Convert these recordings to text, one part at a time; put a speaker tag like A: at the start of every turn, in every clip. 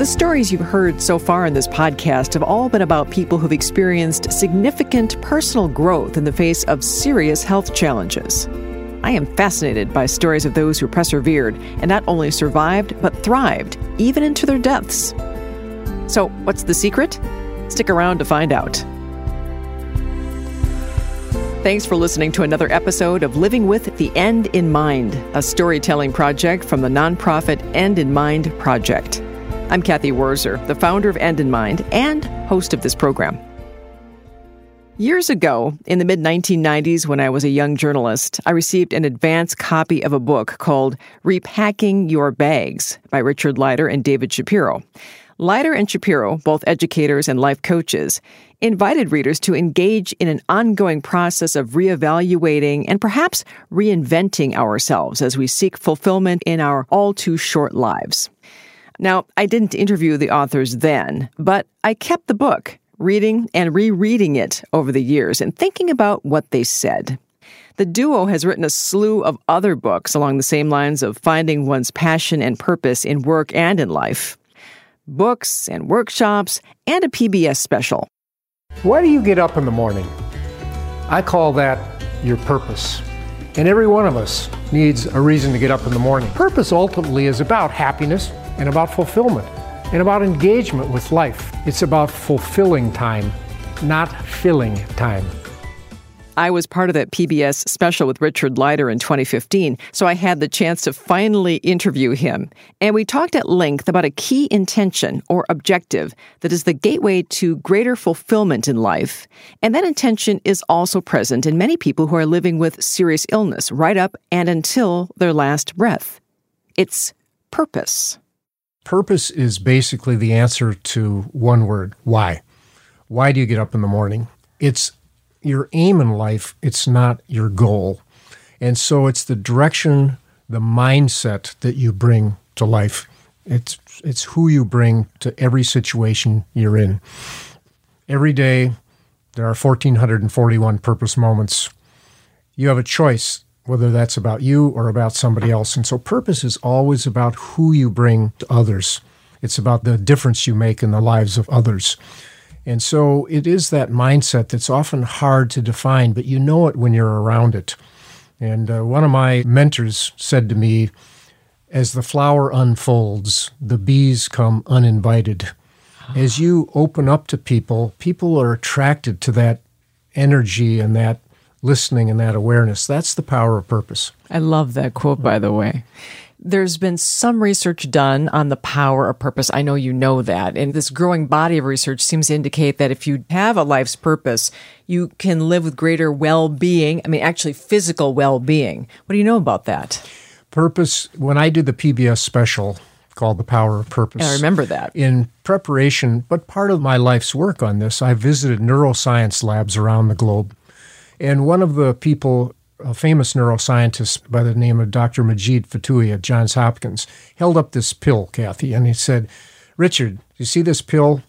A: The stories you've heard so far in this podcast have all been about people who've experienced significant personal growth in the face of serious health challenges. I am fascinated by stories of those who persevered and not only survived, but thrived, even into their deaths. So, what's the secret? Stick around to find out. Thanks for listening to another episode of Living with the End in Mind, a storytelling project from the nonprofit End in Mind Project. I'm Cathy Wurzer, the founder of End in Mind and host of this program. Years ago, in the mid 1990s, when I was a young journalist, I received an advance copy of a book called Repacking Your Bags by Richard Leider and David Shapiro. Leiter and Shapiro, both educators and life coaches, invited readers to engage in an ongoing process of reevaluating and perhaps reinventing ourselves as we seek fulfillment in our all too short lives. Now, I didn't interview the authors then, but I kept the book, reading and rereading it over the years and thinking about what they said. The duo has written a slew of other books along the same lines of finding one's passion and purpose in work and in life. Books and workshops and a PBS special.
B: Why do you get up in the morning? I call that your purpose. And every one of us needs a reason to get up in the morning. Purpose ultimately is about happiness, and about fulfillment and about engagement with life. It's about fulfilling time, not filling time.
A: I was part of that PBS special with Richard Leider in 2015, so I had the chance to finally interview him. And we talked at length about a key intention or objective that is the gateway to greater fulfillment in life. And that intention is also present in many people who are living with serious illness right up and until their last breath. It's purpose.
B: Purpose is basically the answer to one word why. Why do you get up in the morning? It's your aim in life, it's not your goal. And so it's the direction, the mindset that you bring to life. It's, it's who you bring to every situation you're in. Every day, there are 1,441 purpose moments. You have a choice whether that's about you or about somebody else. And so purpose is always about who you bring to others. It's about the difference you make in the lives of others. And so it is that mindset that's often hard to define, but you know it when you're around it. And uh, one of my mentors said to me, as the flower unfolds, the bees come uninvited. As you open up to people, people are attracted to that energy and that listening and that awareness. That's the power of purpose.
A: I love that quote, by the way. There's been some research done on the power of purpose. I know you know that. And this growing body of research seems to indicate that if you have a life's purpose, you can live with greater well being. I mean, actually, physical well being. What do you know about that?
B: Purpose, when I did the PBS special called The Power of Purpose.
A: I remember that.
B: In preparation, but part of my life's work on this, I visited neuroscience labs around the globe. And one of the people, a famous neuroscientist by the name of Dr. Majid Fotuhi at Johns Hopkins, held up this pill, Cathy, and he said, Richard, you see this pill?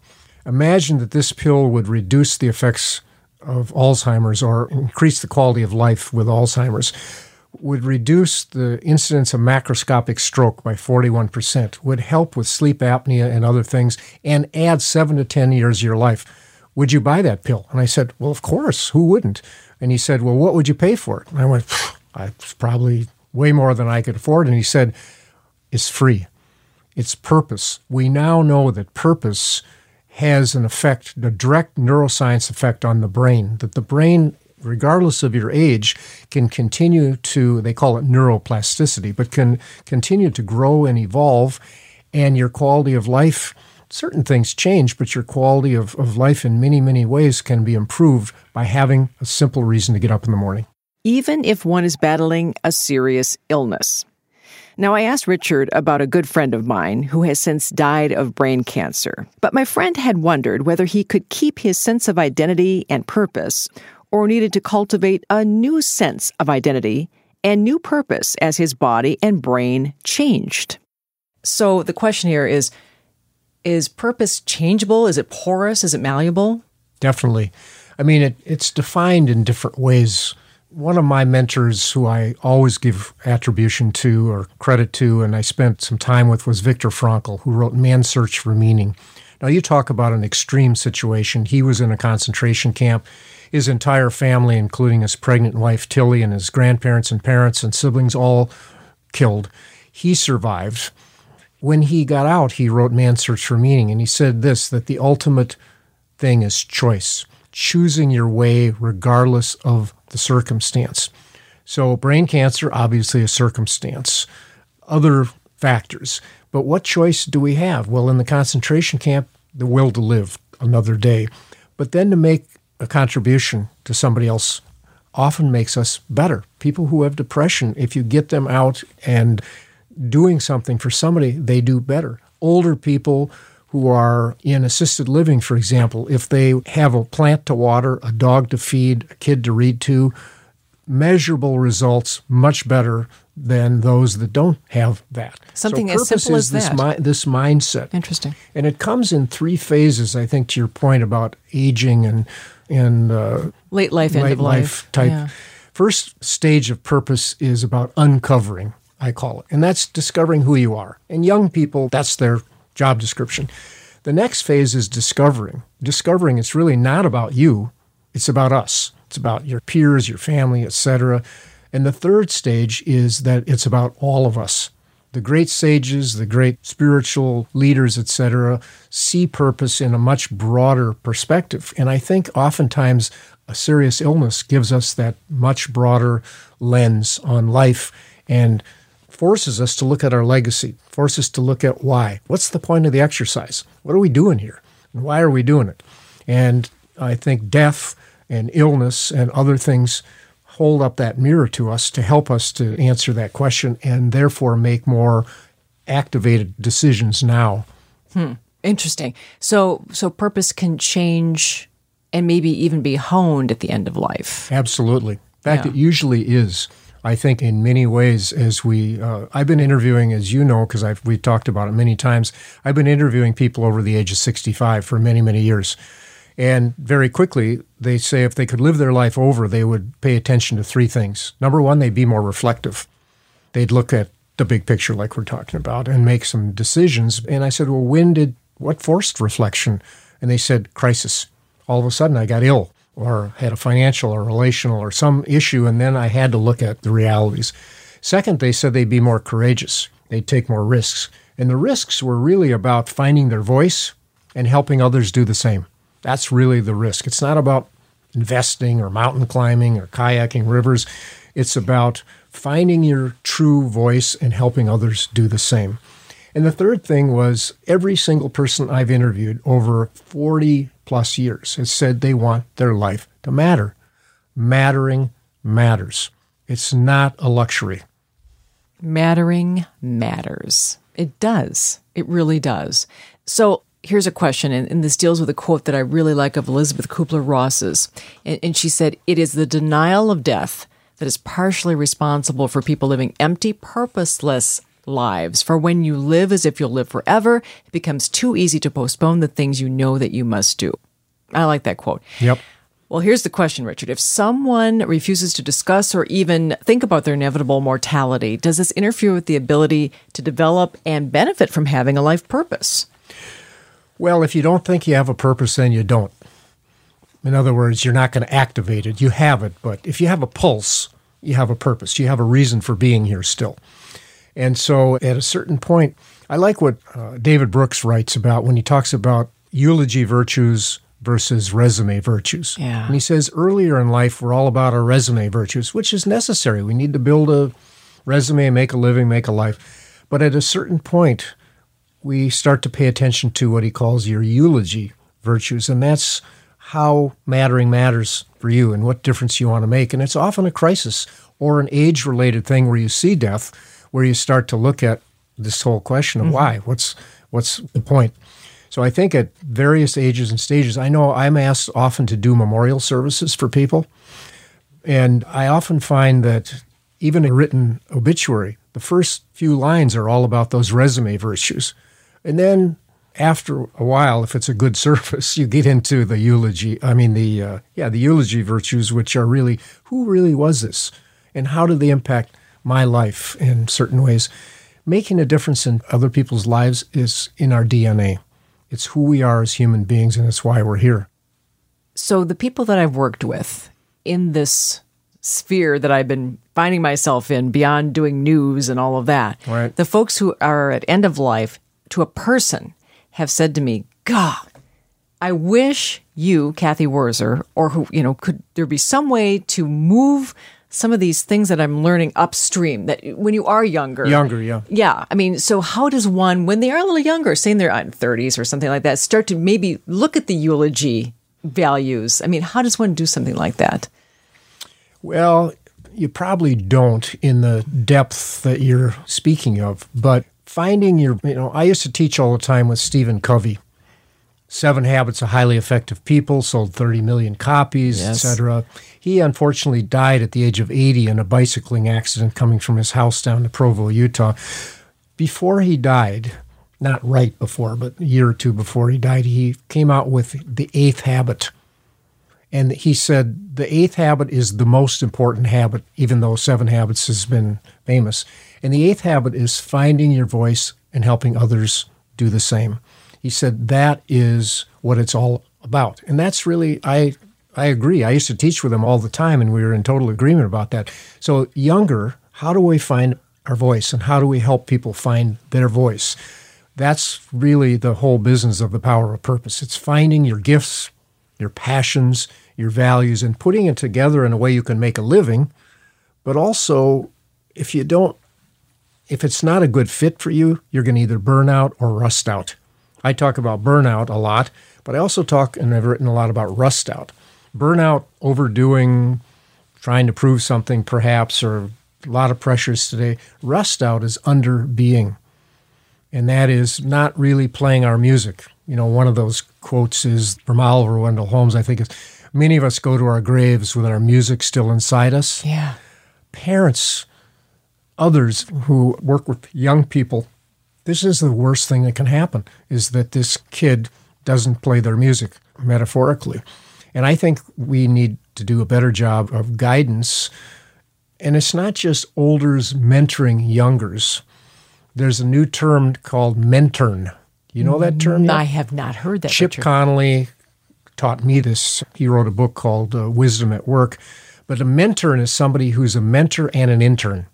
B: Imagine that this pill would reduce the effects of Alzheimer's or increase the quality of life with Alzheimer's, would reduce the incidence of macroscopic stroke by 41%, would help with sleep apnea and other things, and add seven to 10 years of your life. Would you buy that pill? And I said, Well, of course. Who wouldn't? And he said, Well, what would you pay for it? And I went, It's probably way more than I could afford. And he said, It's free. It's purpose. We now know that purpose has an effect, a direct neuroscience effect on the brain, that the brain, regardless of your age, can continue to, they call it neuroplasticity, but can continue to grow and evolve, and your quality of life certain things change, but your quality of, of life in many, many ways can be improved by having a simple reason to get up in the morning.
A: Even if one is battling a serious illness. Now, I asked Richard about a good friend of mine who has since died of brain cancer, but my friend had wondered whether he could keep his sense of identity and purpose or needed to cultivate a new sense of identity and new purpose as his body and brain changed. So the question here is is purpose changeable? Is it porous? Is it malleable?
B: Definitely. I mean, it, it's defined in different ways one of my mentors who I always give attribution to or credit to, and I spent some time with, was Viktor Frankl, who wrote Man's Search for Meaning. Now, you talk about an extreme situation. He was in a concentration camp. His entire family, including his pregnant wife Tilly and his grandparents and parents and siblings, all killed. He survived. When he got out, he wrote Man's Search for Meaning, and he said this that the ultimate thing is choice, choosing your way regardless of the circumstance. So, brain cancer, obviously a circumstance, other factors. But what choice do we have? Well, in the concentration camp, the will to live another day. But then to make a contribution to somebody else often makes us better. People who have depression, if you get them out and doing something for somebody, they do better. Older people who are in assisted living, for example, if they have a plant to water, a dog to feed, a kid to read to, measurable results much better than those that don't have that.
A: Something
B: so
A: as simple as
B: this
A: that.
B: Mi- this mindset.
A: Interesting.
B: And it comes in three phases, I think, to your point about aging and and uh,
A: late life, end
B: late
A: of life,
B: type.
A: Yeah.
B: First stage of purpose is about uncovering, I call it, and that's discovering who you are. And young people, that's their job description. The next phase is discovering. Discovering it's really not about you, it's about us. It's about your peers, your family, etc. And the third stage is that it's about all of us. The great sages, the great spiritual leaders, etc., see purpose in a much broader perspective. And I think oftentimes a serious illness gives us that much broader lens on life and forces us to look at our legacy, forces us to look at why. What's the point of the exercise? What are we doing here? And why are we doing it? And I think death and illness and other things hold up that mirror to us to help us to answer that question and therefore make more activated decisions now.
A: Hmm. Interesting. So so purpose can change and maybe even be honed at the end of life.
B: Absolutely. In fact,
A: Yeah.
B: it usually is. I think in many ways, as we, uh, I've been interviewing, as you know, because we've talked about it many times. I've been interviewing people over the age of sixty-five for many, many years, and very quickly they say if they could live their life over, they would pay attention to three things. Number one, they'd be more reflective. They'd look at the big picture, like we're talking about, and make some decisions. And I said, well, when did what forced reflection? And they said, crisis. All of a sudden, I got ill or had a financial or relational or some issue, and then I had to look at the realities. Second, they said they'd be more courageous, they'd take more risks. And the risks were really about finding their voice and helping others do the same. That's really the risk. It's not about investing or mountain climbing or kayaking rivers. It's about finding your true voice and helping others do the same. And the third thing was every single person I've interviewed over 40 plus years has said they want their life to matter. Mattering matters. It's not a luxury.
A: Mattering matters. It does. It really does. So here's a question, and, and this deals with a quote that I really like of Elisabeth Kubler Ross's. And, and she said, It is the denial of death that is partially responsible for people living empty, purposeless lives. For when you live as if you'll live forever, it becomes too easy to postpone the things you know that you must do. I like that quote.
B: Yep.
A: Well, here's the question, Richard. If someone refuses to discuss or even think about their inevitable mortality, does this interfere with the ability to develop and benefit from having a life purpose?
B: Well, if you don't think you have a purpose, then you don't. In other words, you're not going to activate it. You have it, but if you have a pulse, you have a purpose. You have a reason for being here still. And so at a certain point, I like what uh, David Brooks writes about when he talks about eulogy virtues versus resume virtues.
A: Yeah.
B: And he says earlier in life, we're all about our resume virtues, which is necessary. We need to build a resume, make a living, make a life. But at a certain point, we start to pay attention to what he calls your eulogy virtues. And that's how mattering matters for you and what difference you want to make. And it's often a crisis or an age related thing where you see death, where you start to look at this whole question of why. What's what's the point? So I think at various ages and stages, I know I'm asked often to do memorial services for people. And I often find that even a written obituary, the first few lines are all about those resume virtues. And then after a while, if it's a good service, you get into the eulogy. I mean, the uh, yeah, the eulogy virtues, which are really who really was this, and how did they impact my life in certain ways. Making a difference in other people's lives is in our DNA. It's who we are as human beings, and it's why we're here.
A: So, the people that I've worked with in this sphere that I've been finding myself in beyond doing news and all of that,
B: right.
A: the folks who are at end of life to a person have said to me, God, I wish you, Cathy Wurzer, or who, you know, could there be some way to move some of these things that I'm learning upstream that when you are younger.
B: Younger, yeah.
A: Yeah. I mean, so how does one, when they are a little younger, saying they're in 30s uh, or something like that, start to maybe look at the eulogy values? I mean, how does one do something like that?
B: Well, you probably don't in the depth that you're speaking of, but finding your, you know, I used to teach all the time with Stephen Covey. Seven Habits of Highly Effective People sold 30 million copies,
A: yes.
B: etc. He unfortunately died at the age of 80 in a bicycling accident coming from his house down to Provo, Utah. Before he died, not right before, but a year or two before he died, he came out with the eighth habit. And he said the eighth habit is the most important habit, even though seven habits has been famous. And the eighth habit is finding your voice and helping others do the same. He said that is what it's all about. And that's really, I, I agree. I used to teach with him all the time, and we were in total agreement about that. So, younger, how do we find our voice and how do we help people find their voice? That's really the whole business of the power of purpose. It's finding your gifts, your passions, your values, and putting it together in a way you can make a living. But also, if you don't, if it's not a good fit for you, you're going to either burn out or rust out. I talk about burnout a lot, but I also talk and I've written a lot about rust out. Burnout, overdoing, trying to prove something perhaps, or a lot of pressures today. Rust out is under being. And that is not really playing our music. You know, one of those quotes is from Oliver Wendell Holmes, I think is many of us go to our graves with our music still inside us.
A: Yeah.
B: Parents, others who work with young people this is the worst thing that can happen is that this kid doesn't play their music metaphorically. And I think we need to do a better job of guidance. And it's not just olders mentoring youngers. There's a new term called mentern. You know that term?
A: I have not heard that.
B: Chip
A: Richard.
B: Conley taught me this. He wrote a book called uh, Wisdom at Work. But a mentor is somebody who's a mentor and an intern.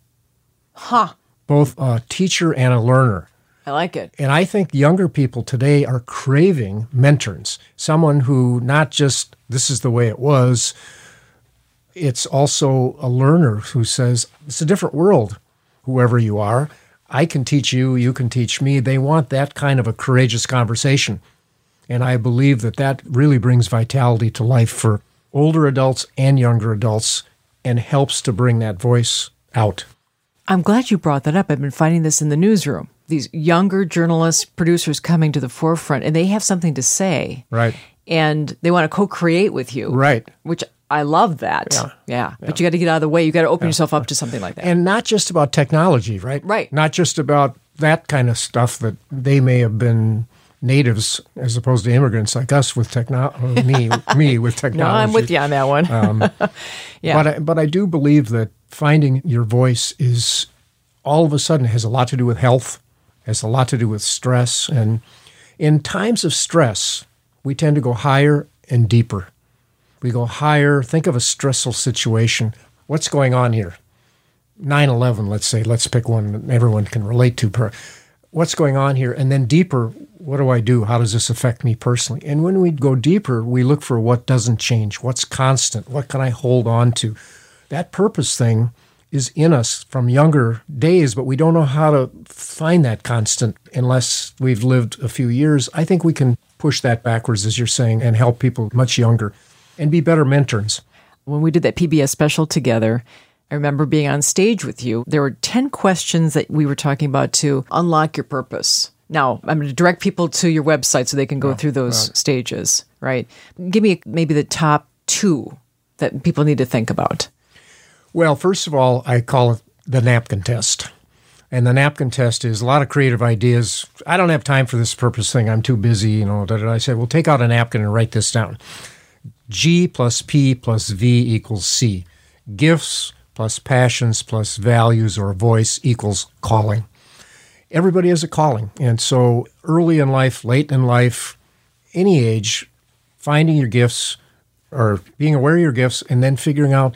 A: Huh.
B: Both a teacher and a learner.
A: I like it.
B: And I think younger people today are craving mentors, someone who not just this is the way it was, it's also a learner who says it's a different world, whoever you are. I can teach you, you can teach me. They want that kind of a courageous conversation. And I believe that that really brings vitality to life for older adults and younger adults and helps to bring that voice out.
A: I'm glad you brought that up. I've been finding this in the newsroom. These younger journalists, producers coming to the forefront, and they have something to say.
B: Right.
A: And they want to co create with you.
B: Right.
A: Which I love that.
B: Yeah.
A: yeah. But you got to get out of the way. You got to open yourself up to something like that.
B: And not just about technology, right?
A: Right.
B: Not just about that kind of stuff that they may have been natives as opposed to immigrants like us with technology. me, me with technology.
A: no, I'm with you on that one.
B: Um,
A: yeah.
B: But I, but I do believe that finding your voice is all of a sudden has a lot to do with health, has a lot to do with stress, and in times of stress, we tend to go higher and deeper. We go higher. Think of a stressful situation. What's going on here? 9 11, let's say, let's pick one that everyone can relate to. What's going on here? And then deeper, what do I do? How does this affect me personally? And when we go deeper, we look for what doesn't change, what's constant, what can I hold on to? That purpose thing is in us from younger days, but we don't know how to find that constant unless we've lived a few years. I think we can push that backwards, as you're saying, and help people much younger and be better mentors.
A: When we did that PBS special together, I remember being on stage with you. There were 10 questions that we were talking about to unlock your purpose. Now, I'm going to direct people to your website so they can go through those right. stages, right? Give me maybe the top two that people need to think about.
B: Well, first of all, I call it the napkin test. And the napkin test is a lot of creative ideas. I don't have time for this purpose thing. I'm too busy, you know. I said, well, take out a napkin and write this down. G plus P plus V equals C. Gifts plus passions plus values or voice equals calling. Everybody has a calling. And so early in life, late in life, any age, finding your gifts or being aware of your gifts and then figuring out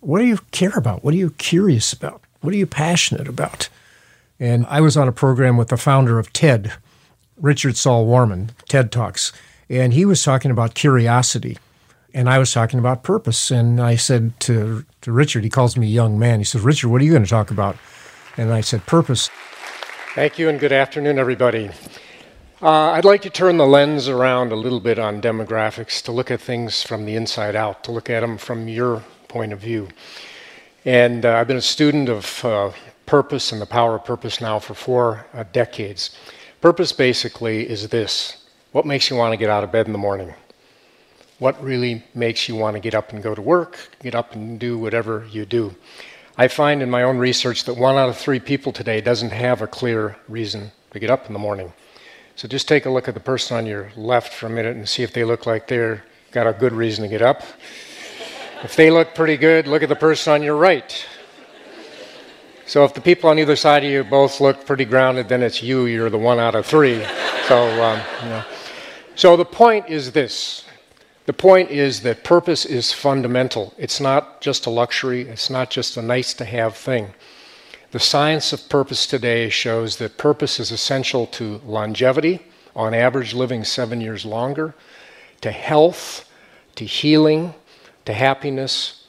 B: what do you care about? What are you curious about? What are you passionate about? And I was on a program with the founder of TED, Richard Saul Wurman, TED Talks, and he was talking about curiosity. And I was talking about purpose. And I said to, to Richard, he calls me young man, he says, Richard, what are you going to talk about? And I said, purpose. Thank you, and good afternoon, everybody. Uh, I'd like to turn the lens around a little bit on demographics to look at things from the inside out, to look at them from your point of view. And uh, I've been a student of uh, purpose and the power of purpose now for four uh, decades. Purpose basically is this what makes you want to get out of bed in the morning? What really makes you want to get up and go to work, get up and do whatever you do? I find in my own research that one out of three people today doesn't have a clear reason to get up in the morning. So just take a look at the person on your left for a minute and see if they look like they're got a good reason to get up. If they look pretty good, look at the person on your right. So if the people on either side of you both look pretty grounded, then it's you. You're the one out of three. So, um, you know. so the point is this. The point is that purpose is fundamental. It's not just a luxury. It's not just a nice to have thing. The science of purpose today shows that purpose is essential to longevity, on average, living seven years longer, to health, to healing, to happiness,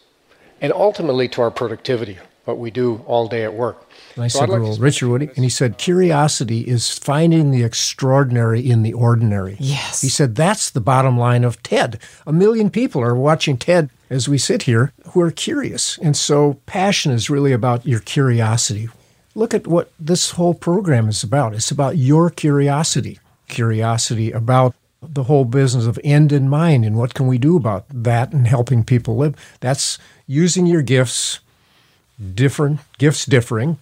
B: and ultimately to our productivity what we do all day at work. And I so said, like well, Richard Woody, and he said, curiosity is finding the extraordinary in the ordinary.
A: Yes.
B: He said, that's the bottom line of TED. A million people are watching TED as we sit here who are curious. And so passion is really about your curiosity. Look at what this whole program is about. It's about your curiosity. Curiosity about the whole business of end in mind and what can we do about that and helping people live. That's using your gifts different gifts differing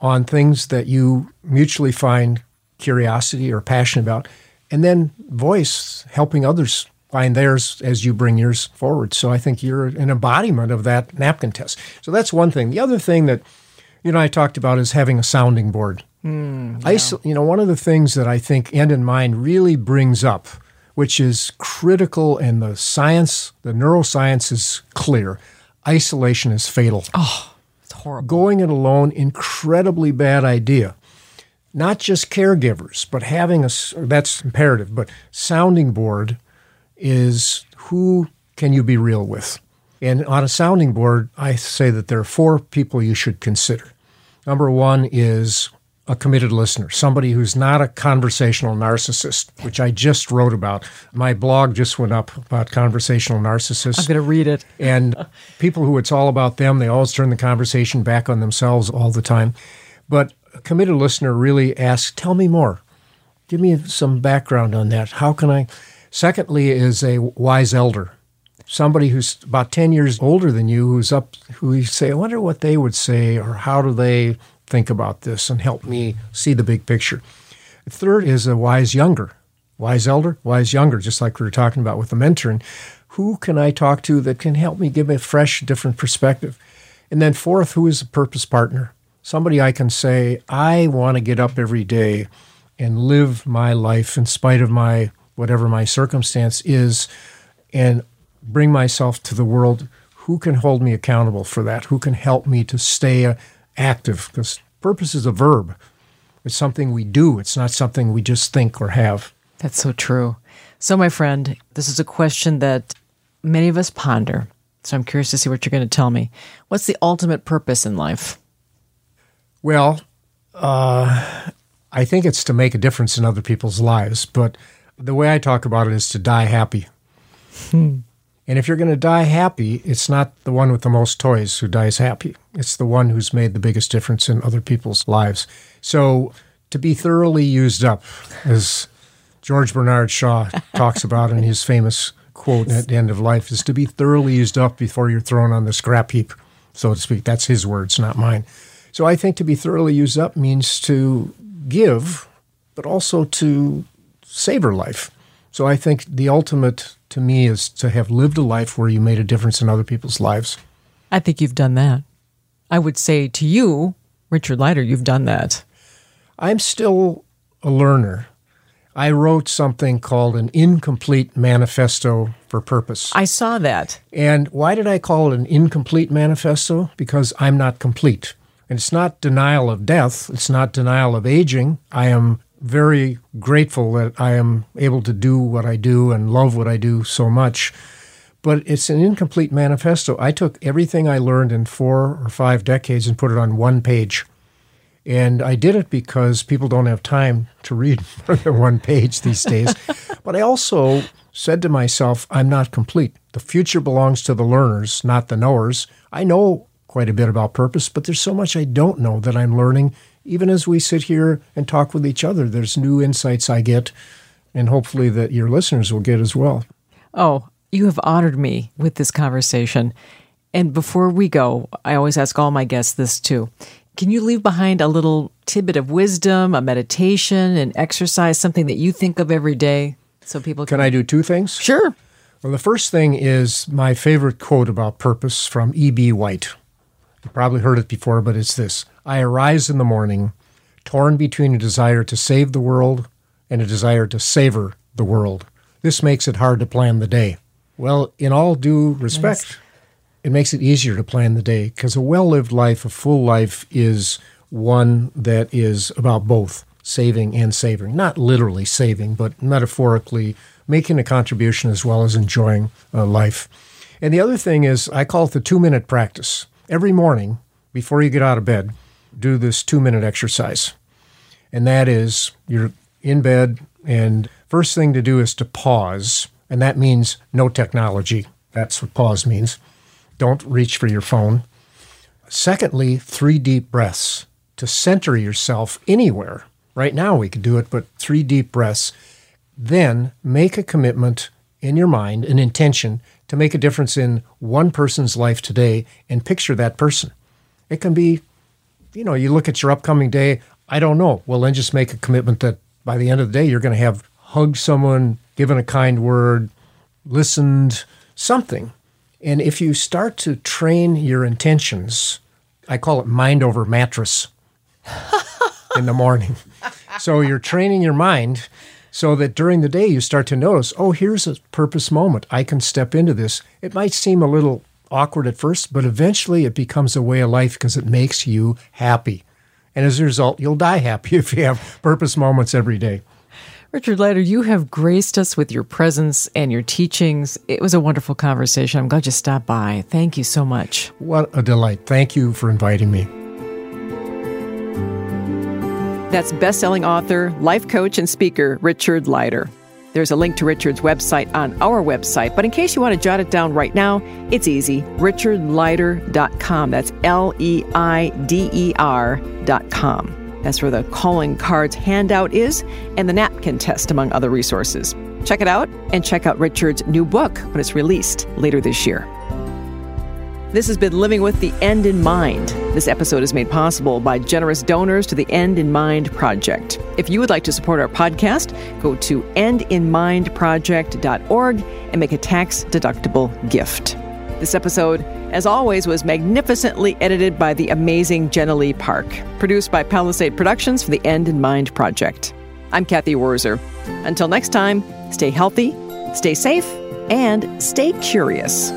B: on things that you mutually find curiosity or passion about, and then voice helping others find theirs as you bring yours forward. So I think you're an embodiment of that napkin test. So that's one thing. The other thing that you know I talked about is having a sounding board.
A: Mm, yeah.
B: I, you know, one of the things that I think End in Mind really brings up, which is critical, and the science, the neuroscience is clear. Isolation is fatal.
A: Oh it's horrible.
B: Going it alone, incredibly bad idea. Not just caregivers, but having a that's imperative. But sounding board is who can you be real with? And on a sounding board, I say that there are four people you should consider. Number one is a committed listener, somebody who's not a conversational narcissist, which I just wrote about. My blog just went up about conversational narcissists.
A: I'm going to read it.
B: and people who it's all about them, they always turn the conversation back on themselves all the time. But a committed listener really asks, Tell me more. Give me some background on that. How can I? Secondly, is a wise elder somebody who's about 10 years older than you who's up who you say i wonder what they would say or how do they think about this and help me see the big picture. Third is a wise younger, wise elder, wise younger, just like we were talking about with the mentor. And who can I talk to that can help me give a fresh, different perspective? And then fourth, who is a purpose partner? Somebody I can say, I want to get up every day and live my life in spite of my whatever my circumstance is and bring myself to the world. Who can hold me accountable for that? Who can help me to stay active because purpose is a verb. It's something we do, it's not something we just think or have.
A: That's so true. So, my friend, this is a question that many of us ponder. So, I'm curious to see what you're going to tell me. What's the ultimate purpose in life?
B: Well, uh, I think it's to make a difference in other people's lives, but the way I talk about it is to die happy. And if you're going to die happy, it's not the one with the most toys who dies happy. It's the one who's made the biggest difference in other people's lives. So to be thoroughly used up, as George Bernard Shaw talks about in his famous quote at the end of life, is to be thoroughly used up before you're thrown on the scrap heap, so to speak. That's his words, not mine. So I think to be thoroughly used up means to give, but also to savor life. So I think the ultimate to me is to have lived a life where you made a difference in other people's lives.
A: I think you've done that. I would say to you, Richard Leider, you've done that.
B: I'm still a learner. I wrote something called an incomplete manifesto for purpose.
A: I saw that.
B: And why did I call it an incomplete manifesto? Because I'm not complete. And it's not denial of death, it's not denial of aging. I am very grateful that I am able to do what I do and love what I do so much. But it's an incomplete manifesto. I took everything I learned in four or five decades and put it on one page. And I did it because people don't have time to read more than one page these days. but I also said to myself, I'm not complete. The future belongs to the learners, not the knowers. I know quite a bit about purpose, but there's so much I don't know that I'm learning. Even as we sit here and talk with each other, there's new insights I get, and hopefully that your listeners will get as well.
A: Oh, you have honored me with this conversation. And before we go, I always ask all my guests this too. Can you leave behind a little tidbit of wisdom, a meditation, an exercise, something that you think of every day so people
B: can. Can I do two things?
A: Sure.
B: Well, the first thing is my favorite quote about purpose from E.B. White. You probably heard it before, but it's this I arise in the morning, torn between a desire to save the world and a desire to savor the world. This makes it hard to plan the day. Well, in all due respect, nice it makes it easier to plan the day because a well lived life, a full life, is one that is about both saving and savoring. Not literally saving, but metaphorically making a contribution as well as enjoying uh, life. And the other thing is, I call it the two minute practice. Every morning, before you get out of bed, do this two minute exercise. And that is, you're in bed, and first thing to do is to pause. And that means no technology. That's what pause means. Don't reach for your phone. Secondly, three deep breaths to center yourself anywhere. Right now, we could do it, but three deep breaths. Then make a commitment in your mind, an intention to make a difference in one person's life today and picture that person. It can be, you know, you look at your upcoming day, I don't know. Well, then just make a commitment that by the end of the day, you're going to have hugged someone, given a kind word, listened, something and if you start to train your intentions, I call it mind over mattress in the morning. So you're training your mind so that during the day you start to notice, oh, here's a purpose moment. I can step into this. It might seem a little awkward at first, but eventually it becomes a way of life because it makes you happy. And as a result, you'll die happy if you have purpose moments every day.
A: Richard Leider, you have graced us with your presence and your teachings. It was a wonderful conversation. I'm glad you stopped by. Thank you so much.
B: What a delight. Thank you for inviting me.
A: That's best-selling author, life coach, and speaker Richard Leider. There's a link to Richard's website on our website, but in case you want to jot it down right now, it's easy. RichardLeider.com. That's L E I D E R.com. That's where the calling cards handout is and the napkin test, among other resources. Check it out and check out Richard's new book when it's released later this year. This has been Living with the End in Mind. This episode is made possible by generous donors to the End in Mind Project. If you would like to support our podcast, go to endinmindproject.org and make a tax deductible gift. This episode, as always, was magnificently edited by the amazing Jenna Lee Park, produced by Palisade Productions for the End in Mind Project. I'm Cathy Wurzer. Until next time, stay healthy, stay safe, and stay curious.